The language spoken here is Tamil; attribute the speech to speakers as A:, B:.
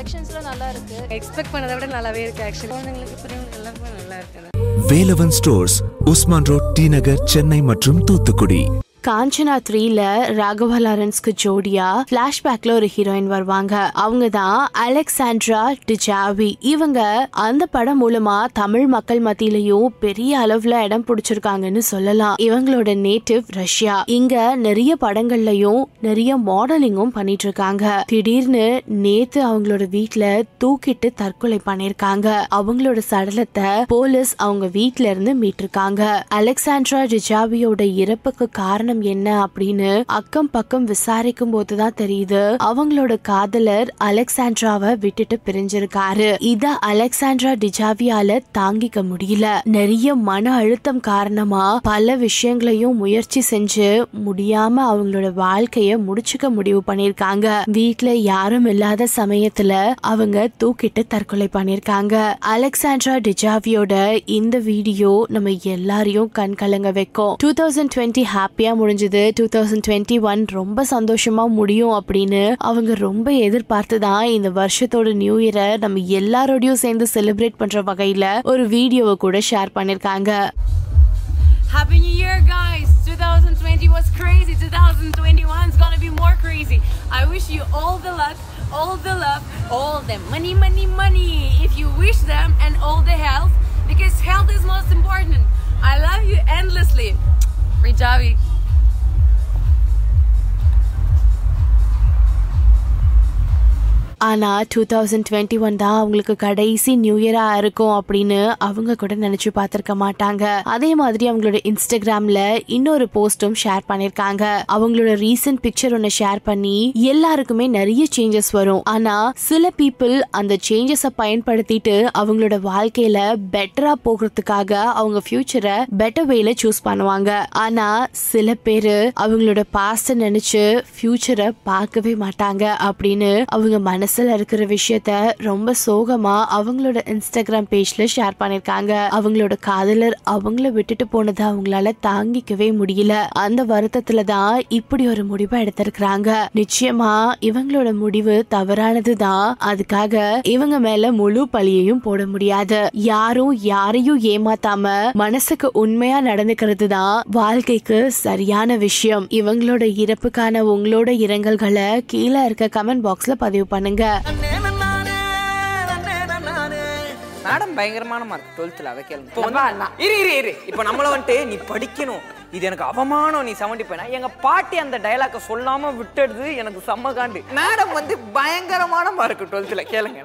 A: கலெக்ஷன்ஸ்லாம் நல்லா இருக்கு.
B: எக்ஸ்பெக்ட் பண்ணதை விட நல்லாவே இருக்கு ஆக்சுவலி குழந்தைங்களுக்கு பெரியவங்களுக்கு எல்லாருக்குமே நல்லா இருக்கு.
C: Velavan stores Usman road T Nagar Chennai மற்றும் தூத்துக்குடி.
D: காஞ்சனா த்ரீல ராகவா லாரன்ஸ்க்கு ஜோடியா பிளாஷ்பேக்ல ஒரு ஹீரோயின் வருவாங்க. அவங்க தான் அலெக்சாண்ட்ரா டிஜாவி. இவங்க அந்த படம் மூலமா தமிழ் மக்கள் மத்தியிலயும் பெரிய அளவுல இடம் பிடிச்சிருக்காங்கன்னு சொல்லலாம். இவங்களோட நேட்டிவ் ரஷ்யா. இங்க நிறைய படங்கள்லயும் நிறைய மாடலிங்கும் பண்ணிட்டு இருக்காங்க திடீர்னு நேத்து அவங்களோட வீட்டுல தூக்கிட்டு தற்கொலை பண்ணிருக்காங்க. அவங்களோட சடலத்தை போலீஸ் அவங்க வீட்டுல இருந்து மீட்டிருக்காங்க. அலெக்சாண்ட்ரா டிஜாவியோட இறப்புக்கு காரணம் என்ன அப்படின்னு அக்கம் பக்கம் விசாரிக்கும் போதுதான் தெரியுது. அவங்களோட காதலர் அலெக்சாண்ட்ராவை விட்டுட்டு பிரிஞ்சிருக்காரு. இத அலெக்சாண்ட்ரா டிஜாவியால தாங்கிக்க முடியல. நிறைய மன அழுத்தம் காரணமா பல விஷயங்களையும் முயற்சி செஞ்சு முடியாம அவங்களோட வாழ்க்கைய முடிச்சுக்க முடிவு பண்ணிருக்காங்க. வீட்ல யாரும் இல்லாத சமயத்துல அவங்க தூக்கிட்டு தற்கொலை பண்ணிருக்காங்க. அலெக்சாண்ட்ரா டிஜாவியோட இந்த வீடியோ நம்ம எல்லாரையும் கண் கலங்க வைக்கும். டூ தௌசண்ட் டுவெண்ட்டி ஹாப்பியா முடிஞ்சது டூ தௌசண்ட் டுவெண்ட்டி ஒன் ரொம்ப சந்தோஷமா முடியும் அப்படின்னு அவங்க ரொம்ப எதிர்பார்த்து தான் இந்த வருஷத்தோட நியூ இயரை நம்ம எல்லாரோடையும் சேர்ந்து செலிப்ரேட் பண்ற வகையில ஒரு வீடியோவை கூட ஷேர் பண்ணிருக்காங்க
E: Happy New Year, guys! 2020 was crazy. 2021 is gonna be more crazy. I wish you all the luck, all the love, all the money, money, money. If you wish them, and all the health, because health is most important. I love you endlessly. Rijavi.
D: ஆனால் டூ தௌசண்ட் டுவெண்ட்டி ஒன் தான் அவங்களுக்கு கடைசி நியூ இயராக இருக்கும் அப்படின்னு அவங்க கூட நினைச்சு பார்த்துருக்க மாட்டாங்க. அதே மாதிரி அவங்களோட இன்ஸ்டாகிராம்ல இன்னொரு போஸ்டும் ஷேர் பண்ணியிருக்காங்க அவங்களோட ரீசன்ட் பிக்சர் ஒன்னு ஷேர் பண்ணி எல்லாருக்குமே நிறைய சேஞ்சஸ் வரும். ஆனா சில பீப்புள் அந்த சேஞ்சஸை பயன்படுத்திட்டு அவங்களோட வாழ்க்கையில பெட்டரா போகிறதுக்காக அவங்க ஃபியூச்சரை பெட்டர் வேல சூஸ் பண்ணுவாங்க. ஆனா சில பேரு அவங்களோட பாஸ்ட நினைச்சு ஃபியூச்சரை பார்க்கவே மாட்டாங்க அப்படின்னு அவங்க மனசுல இருக்கிற விஷயத்த ரொம்ப சோகமா அவங்களோட இன்ஸ்டாகிராம் பேஜ்ல ஷேர் பண்ணிருக்காங்க. அவங்களோட காதலர் அவங்கள விட்டுட்டு போனதை அவங்களால தாங்கிக்கவே முடியல. அந்த வருத்தத்தில் தான் இப்படி ஒரு முடிவை எடுத்திருக்கிறாங்க. நிச்சயமா இவங்களோட முடிவு தவறானதுதான் அதுக்காக இவங்க மேல முழு பழியையும் போட முடியாது. யாரும் யாரையும் ஏமாத்தாம மனசுக்கு உண்மையா நடந்துக்கிறது தான் வாழ்க்கைக்கு சரியான விஷயம். இவங்களோட இறப்புக்கான உங்களோட இரங்கல்களை கீழே இருக்க கமெண்ட் பாக்ஸ்ல பதிவு பண்ணுங்க.
F: மேடம் பயங்கரமான மார்க் டுவெல்த்தில் அதை கேளுங்க. இப்போ வந்து இரு இரு இரு. இப்போ நம்மள வந்துட்டு நீ படிக்கணும். இது எனக்கு அவமானம். நீ செவன்டி போயினா எங்க பாட்டி அந்த டயலாக்கை சொல்லாம விட்டுடுது. எனக்கு செம்ம காண்டு. மேடம் வந்து பயங்கரமான மார்க் டுவெல்த்தில் கேளுங்க